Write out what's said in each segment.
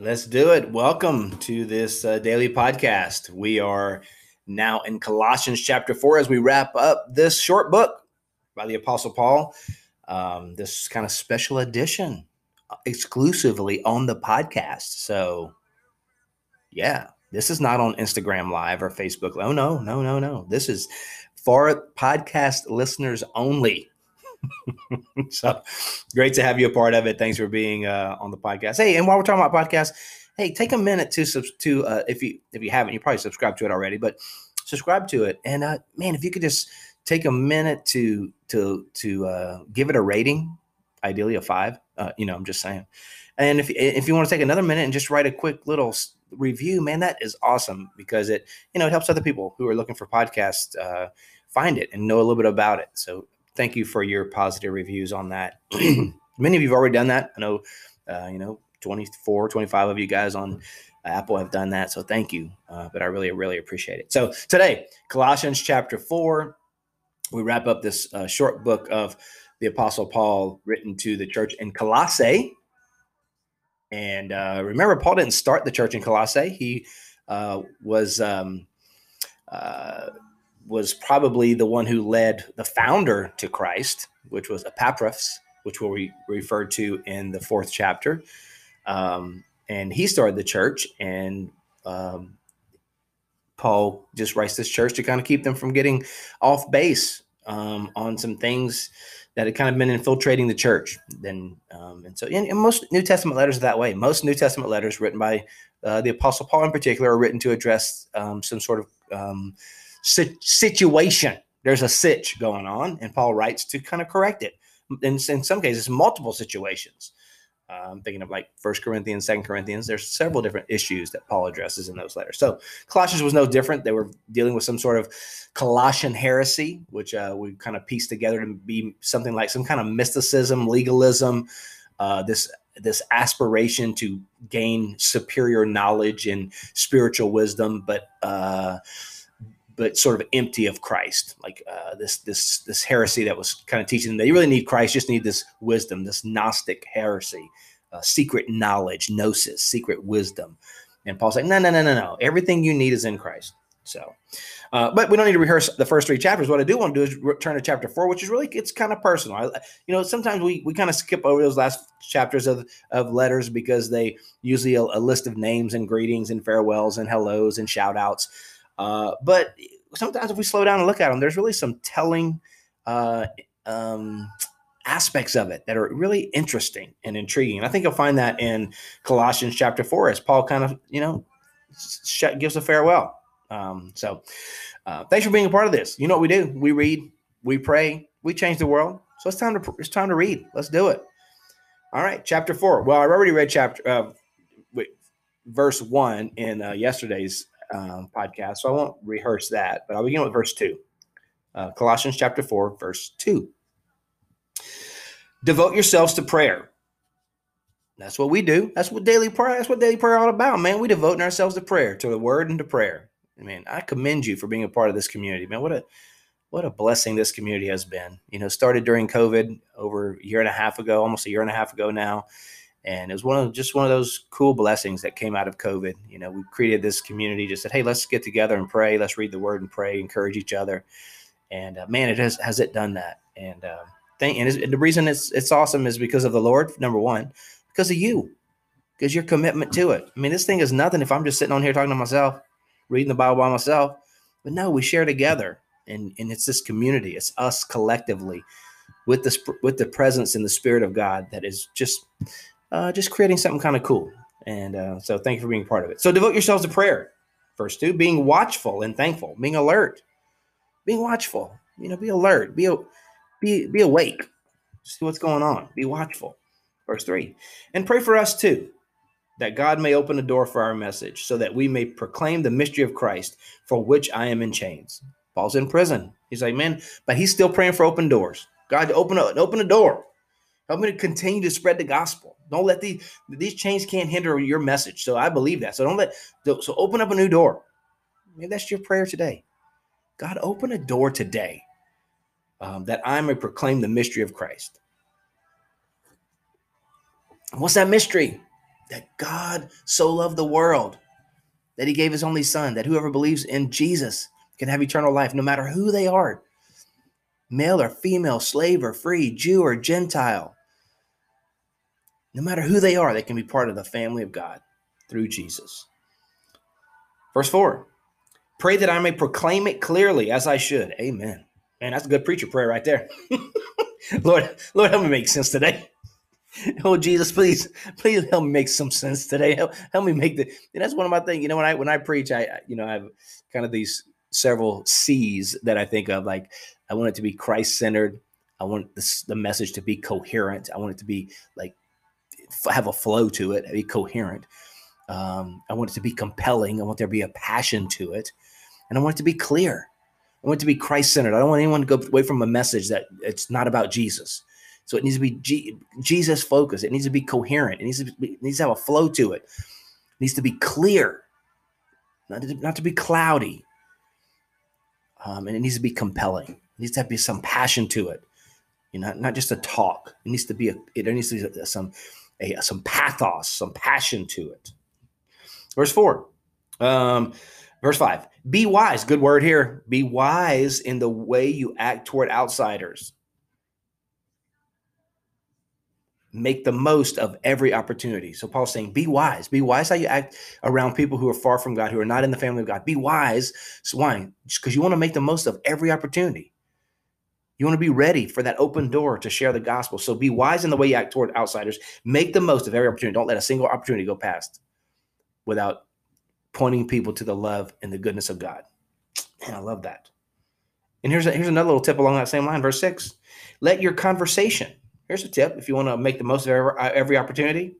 Let's do it. Welcome to this uh, daily podcast. We are now in Colossians chapter 4 as we wrap up this short book by the Apostle Paul. Um, this kind of special edition exclusively on the podcast. So, yeah, this is not on Instagram Live or Facebook. Oh, no, no, no, no. This is for podcast listeners only. so great to have you a part of it. Thanks for being uh, on the podcast. Hey, and while we're talking about podcasts, hey, take a minute to sub- to uh, if you if you haven't, you probably subscribe to it already, but subscribe to it. And uh, man, if you could just take a minute to to to uh, give it a rating, ideally a five. Uh, you know, I'm just saying. And if if you want to take another minute and just write a quick little review, man, that is awesome because it you know it helps other people who are looking for podcasts uh, find it and know a little bit about it. So thank you for your positive reviews on that. Many of you have already done that. I know, uh, you know, 24, 25 of you guys on Apple have done that. So thank you. Uh, but I really, really appreciate it. So today, Colossians chapter 4, we wrap up this uh, short book of the Apostle Paul written to the church in Colossae. And uh, remember, Paul didn't start the church in Colossae. He uh, was um, uh, was probably the one who led the founder to Christ, which was Epaphras, which we'll re- refer to in the fourth chapter. Um, and he started the church, and um, Paul just writes this church to kind of keep them from getting off base um, on some things that had kind of been infiltrating the church. Then, um, and so, and, most New Testament letters are that way. Most New Testament letters written by uh, the Apostle Paul, in particular, are written to address um, some sort of um, situation. There's a sitch going on, and Paul writes to kind of correct it. In, in some cases, multiple situations. Uh, I'm thinking of like First Corinthians, Second Corinthians. There's several different issues that Paul addresses in those letters. So Colossians was no different. They were dealing with some sort of Colossian heresy, which uh, we kind of pieced together to be something like some kind of mysticism, legalism, uh, this this aspiration to gain superior knowledge and spiritual wisdom, but uh, but sort of empty of Christ, like uh, this this this heresy that was kind of teaching them they really need Christ, just need this wisdom, this Gnostic heresy, uh, secret knowledge, gnosis, secret wisdom. And Paul's like, no, no, no, no, no. Everything you need is in Christ. So, uh, but we don't need to rehearse the first three chapters. What I do want to do is return to chapter four, which is really it's kind of personal. I, you know, sometimes we we kind of skip over those last chapters of of letters because they usually a, a list of names and greetings and farewells and hellos and shout outs. Uh, but sometimes if we slow down and look at them, there's really some telling uh, um, aspects of it that are really interesting and intriguing. And I think you'll find that in Colossians chapter four, as Paul kind of, you know, gives a farewell. Um, so uh, thanks for being a part of this. You know what we do? We read, we pray, we change the world. So it's time to it's time to read. Let's do it. All right, chapter four. Well, I already read chapter uh, wait, verse one in uh, yesterday's um, podcast, so I won't rehearse that, but I'll begin with verse 2. Uh, Colossians chapter 4, verse 2. Devote yourselves to prayer. That's what we do. That's what daily prayer. That's what daily prayer all about, man. We devote ourselves to prayer, to the word and to prayer. Man, I commend you for being a part of this community, man. What a what a blessing this community has been. You know, started during COVID over a year and a half ago, almost a year and a half ago now and it was one of just one of those cool blessings that came out of COVID. You know, we created this community, just said, "Hey, let's get together and pray. Let's read the Word and pray, encourage each other." And uh, man, it has has it done that. And uh, thank and the reason it's it's awesome is because of the Lord. Number one, because of you, because your commitment to it. I mean, this thing is nothing if I'm just sitting on here talking to myself, reading the Bible by myself. But no, we share together, and and it's this community. It's us collectively with the with the presence and the Spirit of God that is just uh, just creating something kind of cool. And uh, so thank you for being part of it. So devote yourselves to prayer. Verse two, being watchful and thankful, being alert, being watchful. You know, be alert, be be be awake, see what's going on, be watchful. Verse three, and pray for us too. that God may open a door for our message, so that we may proclaim the mystery of Christ, for which I am in chains. Paul's in prison. He's like, man, but he's still praying for open doors. God, open up, open a door. Help me to continue to spread the gospel. Don't let these these chains can't hinder your message. So I believe that. So don't let so open up a new door. Maybe that's your prayer today. God, open a door today um, that I may proclaim the mystery of Christ. What's that mystery? That God so loved the world that he gave his only son, that whoever believes in Jesus can have eternal life, no matter who they are male or female, slave or free, Jew or Gentile. No matter who they are, they can be part of the family of God through Jesus. Verse 4 Pray that I may proclaim it clearly as I should. Amen. Man, that's a good preacher prayer right there. Lord, Lord, help me make sense today. Oh Jesus, please, please help me make some sense today. Help, help me make the. And that's one of my things. You know, when I when I preach, I you know I have kind of these several C's that I think of. Like I want it to be Christ centered. I want this, the message to be coherent. I want it to be like have a flow to it, be coherent. Um, I want it to be compelling. I want there to be a passion to it, and I want it to be clear. I want it to be Christ centered. I don't want anyone to go away from a message that it's not about Jesus. So it needs to be G- Jesus focused. It needs to be coherent. It needs to be, needs to have a flow to it. It needs to be clear, not to, not to be cloudy. Um, and it needs to be compelling. It needs to be some passion to it. You know, not just a talk. It needs to be a. It needs to be some a, some pathos, some passion to it. Verse four, um, verse five. Be wise. Good word here. Be wise in the way you act toward outsiders. Make the most of every opportunity. So Paul's saying, be wise. Be wise how you act around people who are far from God, who are not in the family of God. Be wise. So why? Because you want to make the most of every opportunity. You want to be ready for that open door to share the gospel. So be wise in the way you act toward outsiders. Make the most of every opportunity. Don't let a single opportunity go past without pointing people to the love and the goodness of God. Man, I love that. And here's a, here's another little tip along that same line, verse six. Let your conversation. Here's a tip if you want to make the most of every, uh, every opportunity.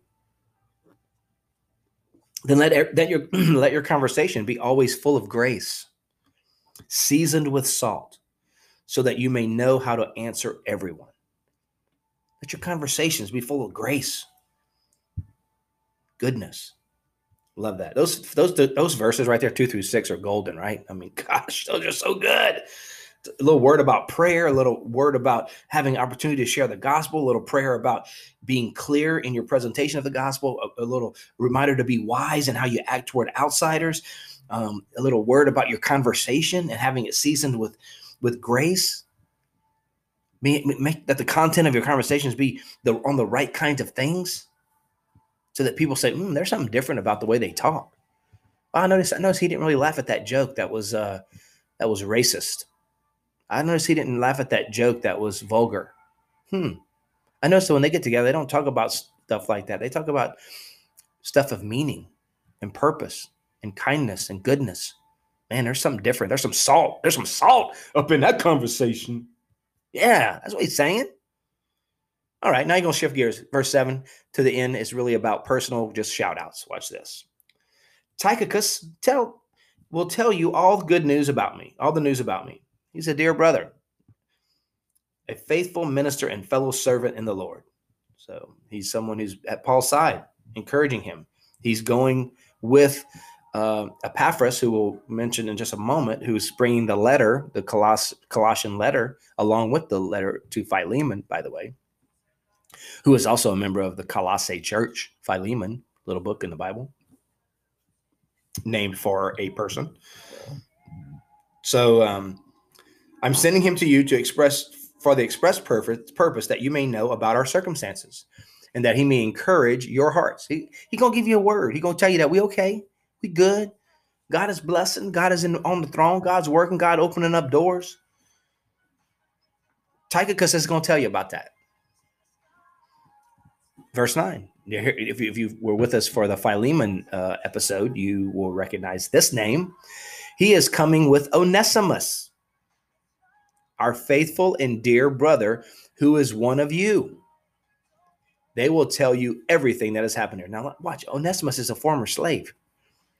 Then let let your let your conversation be always full of grace, seasoned with salt so that you may know how to answer everyone. Let your conversations be full of grace, goodness. Love that. Those those those verses right there, two through six, are golden, right? I mean, gosh, those are so good. A little word about prayer, a little word about having opportunity to share the gospel, a little prayer about being clear in your presentation of the gospel, a, a little reminder to be wise in how you act toward outsiders, um, a little word about your conversation and having it seasoned with with grace. Make, that the content of your conversations be the on the right kinds of things, so that people say, mm, "There's something different about the way they talk." I noticed. I noticed he didn't really laugh at that joke that was uh, that was racist. I noticed he didn't laugh at that joke that was vulgar. Hmm. I know. So when they get together, they don't talk about stuff like that. They talk about stuff of meaning and purpose and kindness and goodness man, there's something different. There's some salt. There's some salt up in that conversation. Yeah, that's what he's saying. All right, now you're going to shift gears. Verse 7 to the end is really about personal, just shout outs. Watch this. Tychicus tell, will tell you all the good news about me, all the news about me. He's a dear brother, a faithful minister and fellow servant in the Lord. So he's someone who's at Paul's side, encouraging him. He's going with uh, Epaphras, who we'll mention in just a moment, who's bringing the letter, the Coloss- Colossian letter, along with the letter to Philemon, by the way, who is also a member of the Colossae Church, Philemon, little book in the Bible, named for a person. So um, I'm sending him to you to express for the express purpose, purpose that you may know about our circumstances and that he may encourage your hearts. He, he gonna give you a word. He gonna tell you that we okay we good. God is blessing. God is in, on the throne. God's working. God opening up doors. Tychicus is going to tell you about that. Verse 9. If you, if you were with us for the Philemon uh, episode, you will recognize this name. He is coming with Onesimus, our faithful and dear brother, who is one of you. They will tell you everything that has happened here. Now, watch. Onesimus is a former slave.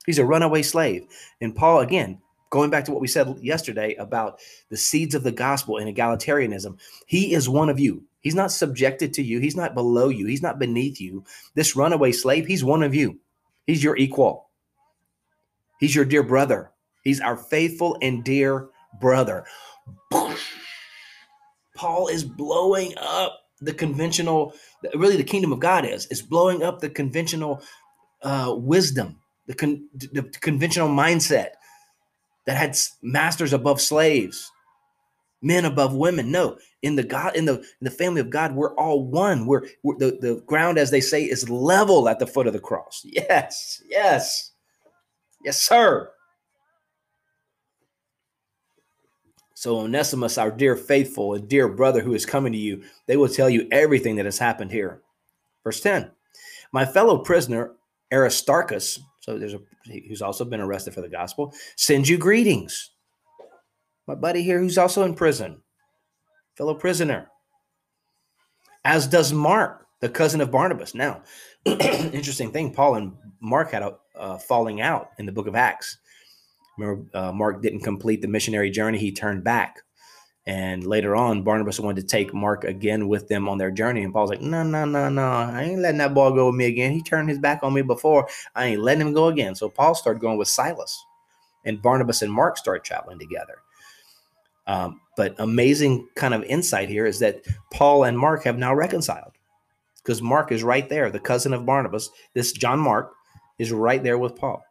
He's a runaway slave. And Paul, again, going back to what we said yesterday about the seeds of the gospel and egalitarianism, he is one of you. He's not subjected to you. He's not below you. He's not beneath you. This runaway slave, he's one of you. He's your equal. He's your dear brother. He's our faithful and dear brother. Paul is blowing up the conventional, really, the kingdom of God is, is blowing up the conventional uh, wisdom, the, con- the conventional mindset that had masters above slaves, men above women. No, in the God, in the in the family of God, we're all one. We're, we're the, the ground, as they say, is level at the foot of the cross. Yes, yes, yes, sir. So, Onesimus, our dear faithful and dear brother who is coming to you, they will tell you everything that has happened here. Verse 10 My fellow prisoner, Aristarchus, so there's a who's also been arrested for the gospel, sends you greetings. My buddy here who's also in prison, fellow prisoner. As does Mark, the cousin of Barnabas. Now, interesting thing, Paul and Mark had a falling out in the book of Acts. Remember, uh, Mark didn't complete the missionary journey, he turned back. And later on, Barnabas wanted to take Mark again with them on their journey. And Paul's like, no, no, no, no. I ain't letting that boy go with me again. He turned his back on me before. I ain't letting him go again. So Paul started going with Silas. And Barnabas and Mark started traveling together. Um, but amazing kind of insight here is that Paul and Mark have now reconciled because Mark is right there, the cousin of Barnabas. This John Mark is right there with Paul.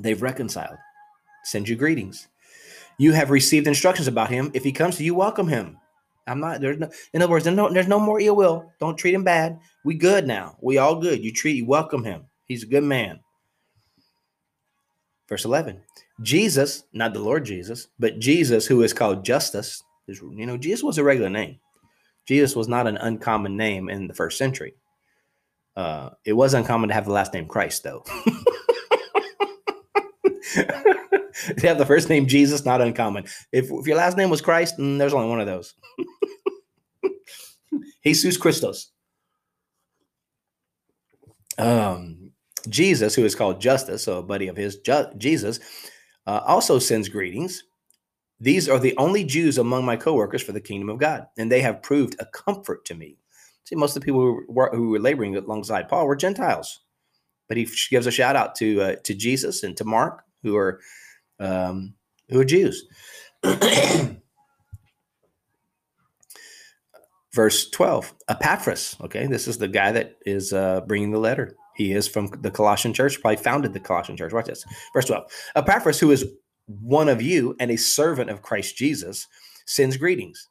They've reconciled. Send you greetings. You have received instructions about him. If he comes to you, welcome him. I'm not there's no in other words, there's no there's no more ill will. Don't treat him bad. We good now. We all good. You treat you welcome him. He's a good man. Verse 11. Jesus, not the Lord Jesus, but Jesus, who is called Justus, is, you know, Jesus was a regular name. Jesus was not an uncommon name in the first century. Uh, it was uncommon to have the last name Christ, though. to have the first name Jesus, not uncommon. If, if your last name was Christ, mm, there's only one of those. Jesus Christos. Um, Jesus, who is called Justus, so a buddy of his, Ju- Jesus, uh, also sends greetings. These are the only Jews among my coworkers for the kingdom of God, and they have proved a comfort to me. See, most of the people who were, who were laboring alongside Paul were Gentiles, but he gives a shout out to uh, to Jesus and to Mark, who are um, who are Jews. Verse 12, Epaphras. Okay, this is the guy that is uh, bringing the letter. He is from the Colossian church, probably founded the Colossian church. Watch this. Verse 12, Epaphras, who is one of you and a servant of Christ Jesus, sends greetings.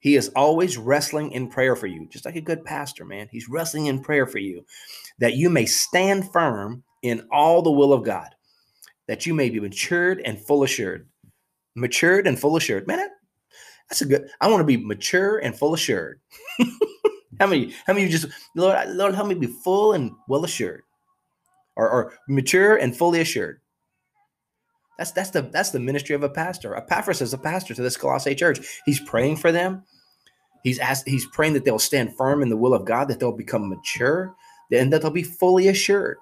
He is always wrestling in prayer for you, just like a good pastor, man. He's wrestling in prayer for you, that you may stand firm in all the will of God that you may be matured and full assured. Matured and full assured. Man, that's a good. I want to be mature and full assured. how many? How many? You just Lord, Lord, help me be full and well assured, or, or mature and fully assured. That's that's the that's the ministry of a pastor. Epaphras is a pastor to this Colossae church. He's praying for them. He's asked, he's praying that they'll stand firm in the will of God, that they'll become mature, and that they'll be fully assured,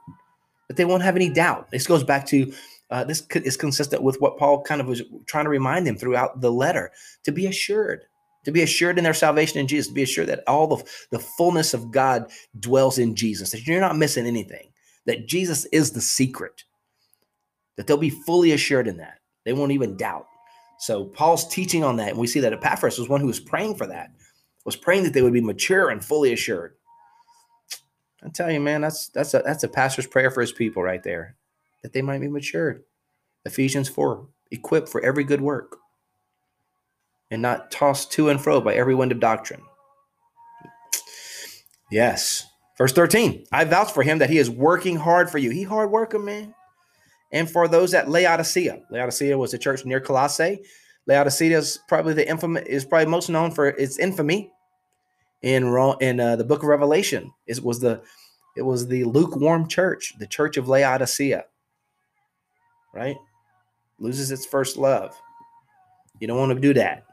that they won't have any doubt. This goes back to uh, this is consistent with what Paul kind of was trying to remind them throughout the letter to be assured, to be assured in their salvation in Jesus, to be assured that all the, the fullness of God dwells in Jesus, that you're not missing anything, that Jesus is the secret, that they'll be fully assured in that. They won't even doubt. So Paul's teaching on that, and we see that Epaphras was one who was praying for that, was praying that they would be mature and fully assured. I tell you, man, that's that's a that's a pastor's prayer for his people right there that they might be matured. Ephesians 4 equipped for every good work and not tossed to and fro by every wind of doctrine. Yes. Verse 13 I vouch for him that he is working hard for you. He hard working, man. And for those at Laodicea. Laodicea was a church near Colossae. Laodicea is probably the infamous is probably most known for its infamy in in uh, the book of Revelation. It was the it was the lukewarm church, the church of Laodicea right? Loses its first love. You don't want to do that.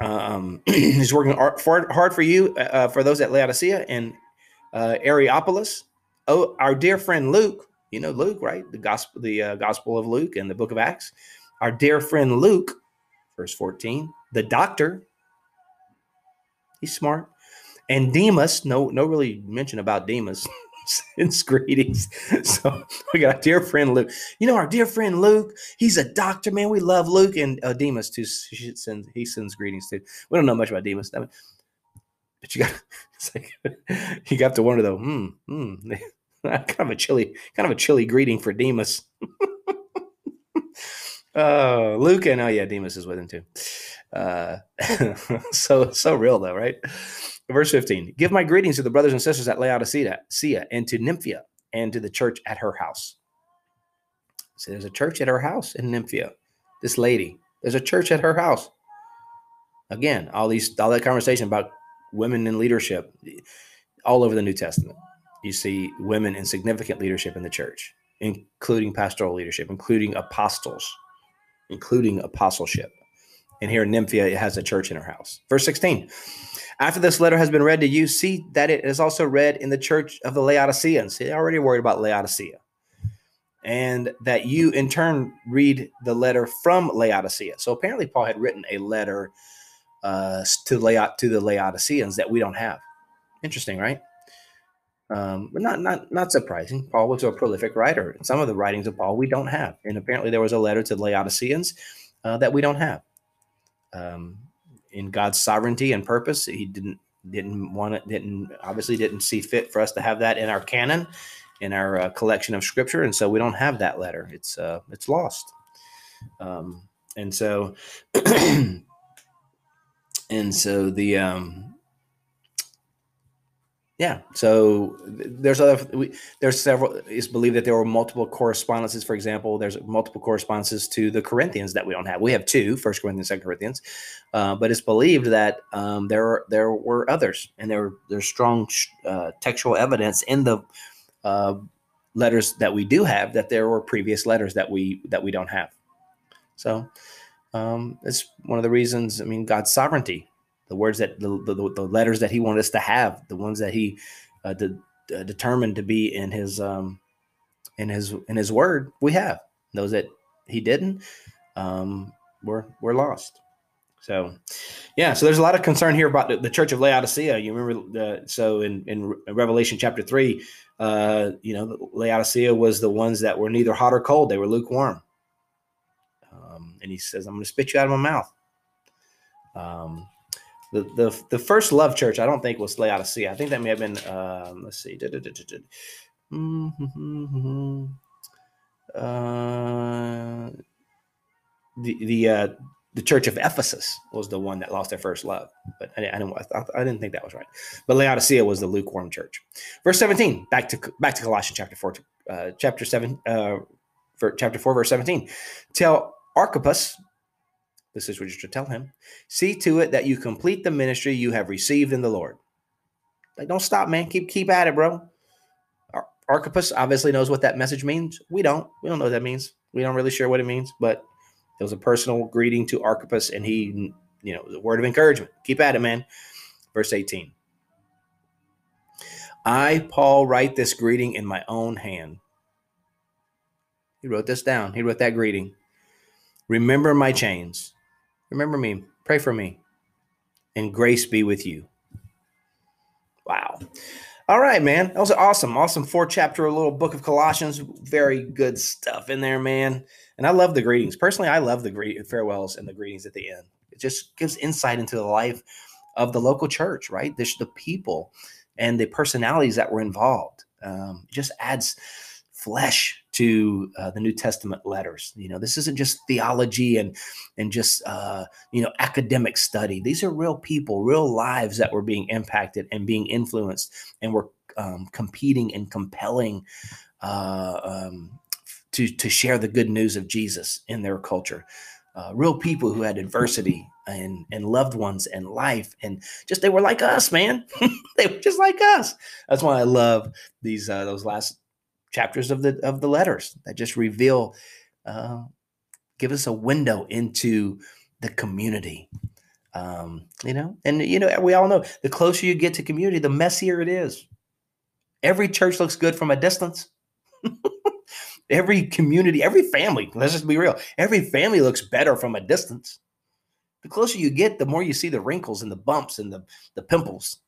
Um, he's working hard for you, uh, for those at Laodicea and uh, Hierapolis. Oh, our dear friend Luke, you know Luke, right? The gospel, the uh, Gospel of Luke and the Book of Acts. Our dear friend Luke, verse fourteen, the doctor. He's smart, and Demas. No, no, really mention about Demas. sends greetings. So we got our dear friend Luke. You know, our dear friend Luke, he's a doctor, man. We love Luke and uh, Demas too. He sends, he sends greetings too. We don't know much about Demas. I mean, but you got, it's like, you got to wonder though, hmm, hmm, kind of a chilly, kind of a chilly greeting for Demas. Uh, Luke and oh yeah, Demas is with him too. Uh, so, so real though, right? Verse 15 Give my greetings to the brothers and sisters at Laodicea Sia, and to Nymphia and to the church at her house. So there's a church at her house in Nymphia. This lady, there's a church at her house. Again, all these all that conversation about women in leadership all over the New Testament. You see women in significant leadership in the church, including pastoral leadership, including apostles, including apostleship. And here in Nymphia, it has a church in her house. Verse 16 after this letter has been read to you, see that it is also read in the church of the Laodiceans. See, already worried about Laodicea. And that you in turn read the letter from Laodicea. So apparently, Paul had written a letter uh, to, Laod- to the Laodiceans that we don't have. Interesting, right? Um, but not not not surprising. Paul was a prolific writer. Some of the writings of Paul we don't have, and apparently there was a letter to the Laodiceans uh, that we don't have. Um, in God's sovereignty and purpose, He didn't didn't want it didn't obviously didn't see fit for us to have that in our canon, in our uh, collection of Scripture, and so we don't have that letter. It's uh, it's lost. Um, and so, and so the um, yeah. So there's other we, there's several. It's believed that there were multiple correspondences. For example, there's multiple correspondences to the Corinthians that we don't have. We have two, First Corinthians, Second Corinthians, uh, but it's believed that um, there are, there were others, and there there's strong uh, textual evidence in the uh, letters that we do have that there were previous letters that we that we don't have. So um, it's one of the reasons. I mean, God's sovereignty the words that the, the, the letters that he wanted us to have, the ones that he uh, de- uh, determined to be in his um, in his in his word, we have those that he didn't. Um, we're we're lost. So, yeah. So there's a lot of concern here about the, the Church of Laodicea. You remember the so in in Revelation chapter three, uh, you know, Laodicea was the ones that were neither hot or cold; they were lukewarm. Um, and he says, "I'm going to spit you out of my mouth." Um, the, the the first love church I don't think was Laodicea. I think that may have been um, let's see. Uh, the the uh, the church of Ephesus was the one that lost their first love, but I, I didn't I, I, didn't think that was right. But Laodicea was the lukewarm church. Verse seventeen, back to back to Colossians chapter four, uh, chapter seven, uh, for chapter four, verse seventeen. Tell Archippus, this is what you should tell him. See to it that you complete the ministry you have received in the Lord. Like, don't stop, man. Keep keep at it, bro. Ar- Archippus obviously knows what that message means. We don't. We don't know what that means. We don't really sure what it means, but it was a personal greeting to Archippus, and he, you know, the word of encouragement. Keep at it, man. Verse 18. I, Paul, write this greeting in my own hand. He wrote this down. He wrote that greeting. Remember my chains Remember me. Pray for me. And grace be with you. Wow. All right, man. That was awesome. Awesome four chapter a little book of Colossians. Very good stuff in there, man. And I love the greetings. Personally, I love the greet farewells and the greetings at the end. It just gives insight into the life of the local church, right? The people and the personalities that were involved. Um, just adds flesh to uh, the New Testament letters. You know, this isn't just theology and and just uh, you know academic study. These are real people, real lives that were being impacted and being influenced, and were um, competing and compelling uh, um, to to share the good news of Jesus in their culture. Uh, real people who had adversity and and loved ones and life and just they were like us man they were just like us that's why i love these uh, those last chapters of the of the letters that just reveal, uh, give us a window into the community Um, you know, and you know, we all know the closer you get to community, the messier it is. Every church looks good from a distance. every community, every family, let's just be real, every family looks better from a distance. The closer you get, the more you see the wrinkles and the bumps and the, the pimples.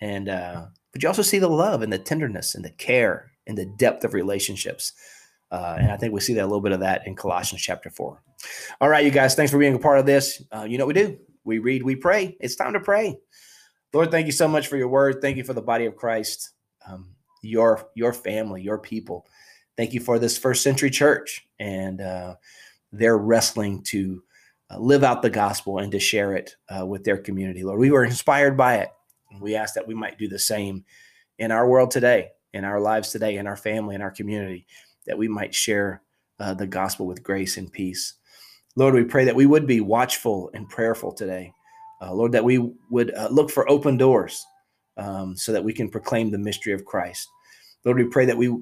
And uh, but you also see the love and the tenderness and the care and the depth of relationships. Uh, and I think we see that a little bit of that in Colossians chapter four. All right, you guys, thanks for being a part of this. Uh, you know what we do? We read, we pray. It's time to pray. Lord, thank you so much for your word. Thank you for the body of Christ, um, your your family, your people. Thank you for this first century church and uh, they're wrestling to uh, live out the gospel and to share it uh, with their community. Lord, we were inspired by it. We ask that we might do the same in our world today, in our lives today, in our family, in our community, that we might share uh, the gospel with grace and peace. Lord, we pray that we would be watchful and prayerful today. Uh, Lord, that we would uh, look for open doors um, so that we can proclaim the mystery of Christ. Lord, we pray that we,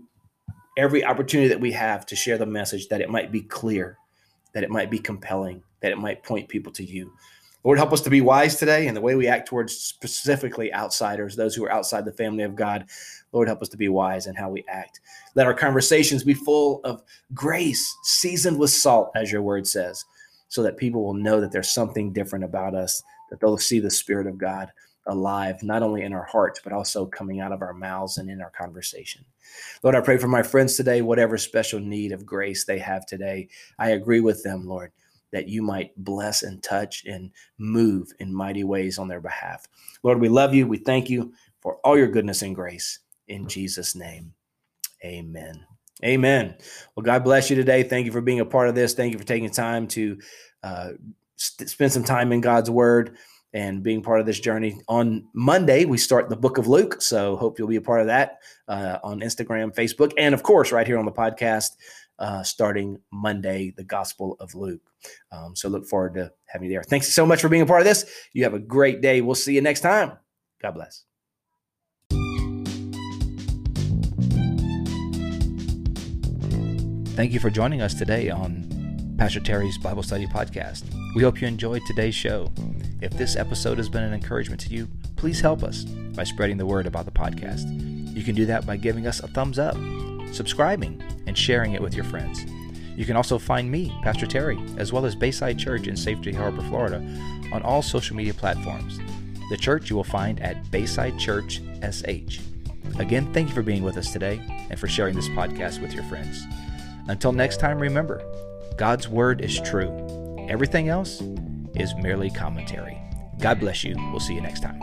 every opportunity that we have to share the message, that it might be clear, that it might be compelling, that it might point people to you. Lord, help us to be wise today in the way we act towards specifically outsiders, those who are outside the family of God. Lord, help us to be wise in how we act. Let our conversations be full of grace, seasoned with salt, as your word says, so that people will know that there's something different about us, that they'll see the Spirit of God alive, not only in our hearts, but also coming out of our mouths and in our conversation. Lord, I pray for my friends today, whatever special need of grace they have today. I agree with them, Lord that you might bless and touch and move in mighty ways on their behalf. Lord, we love you. We thank you for all your goodness and grace. In Jesus' name, amen. Amen. Well, God bless you today. Thank you for being a part of this. Thank you for taking time to uh, st- spend some time in God's Word and being part of this journey. On Monday, we start the book of Luke. So, hope you'll be a part of that uh, on Instagram, Facebook, and of course, right here on the podcast uh, starting Monday, the Gospel of Luke. Um, so look forward to having you there. Thanks so much for being a part of this. You have a great day. We'll see you next time. God bless. Thank you for joining us today on Pastor Terry's Bible Study Podcast. We hope you enjoyed today's show. If this episode has been an encouragement to you, please help us by spreading the word about the podcast. You can do that by giving us a thumbs up subscribing, and sharing it with your friends. You can also find me, Pastor Terry, as well as Bayside Church in Safety Harbor, Florida, on all social media platforms. The church you will find at Bayside Church SH. Again, thank you for being with us today and for sharing this podcast with your friends. Until next time, remember God's Word is true. Everything else is merely commentary. God bless you. We'll see you next time.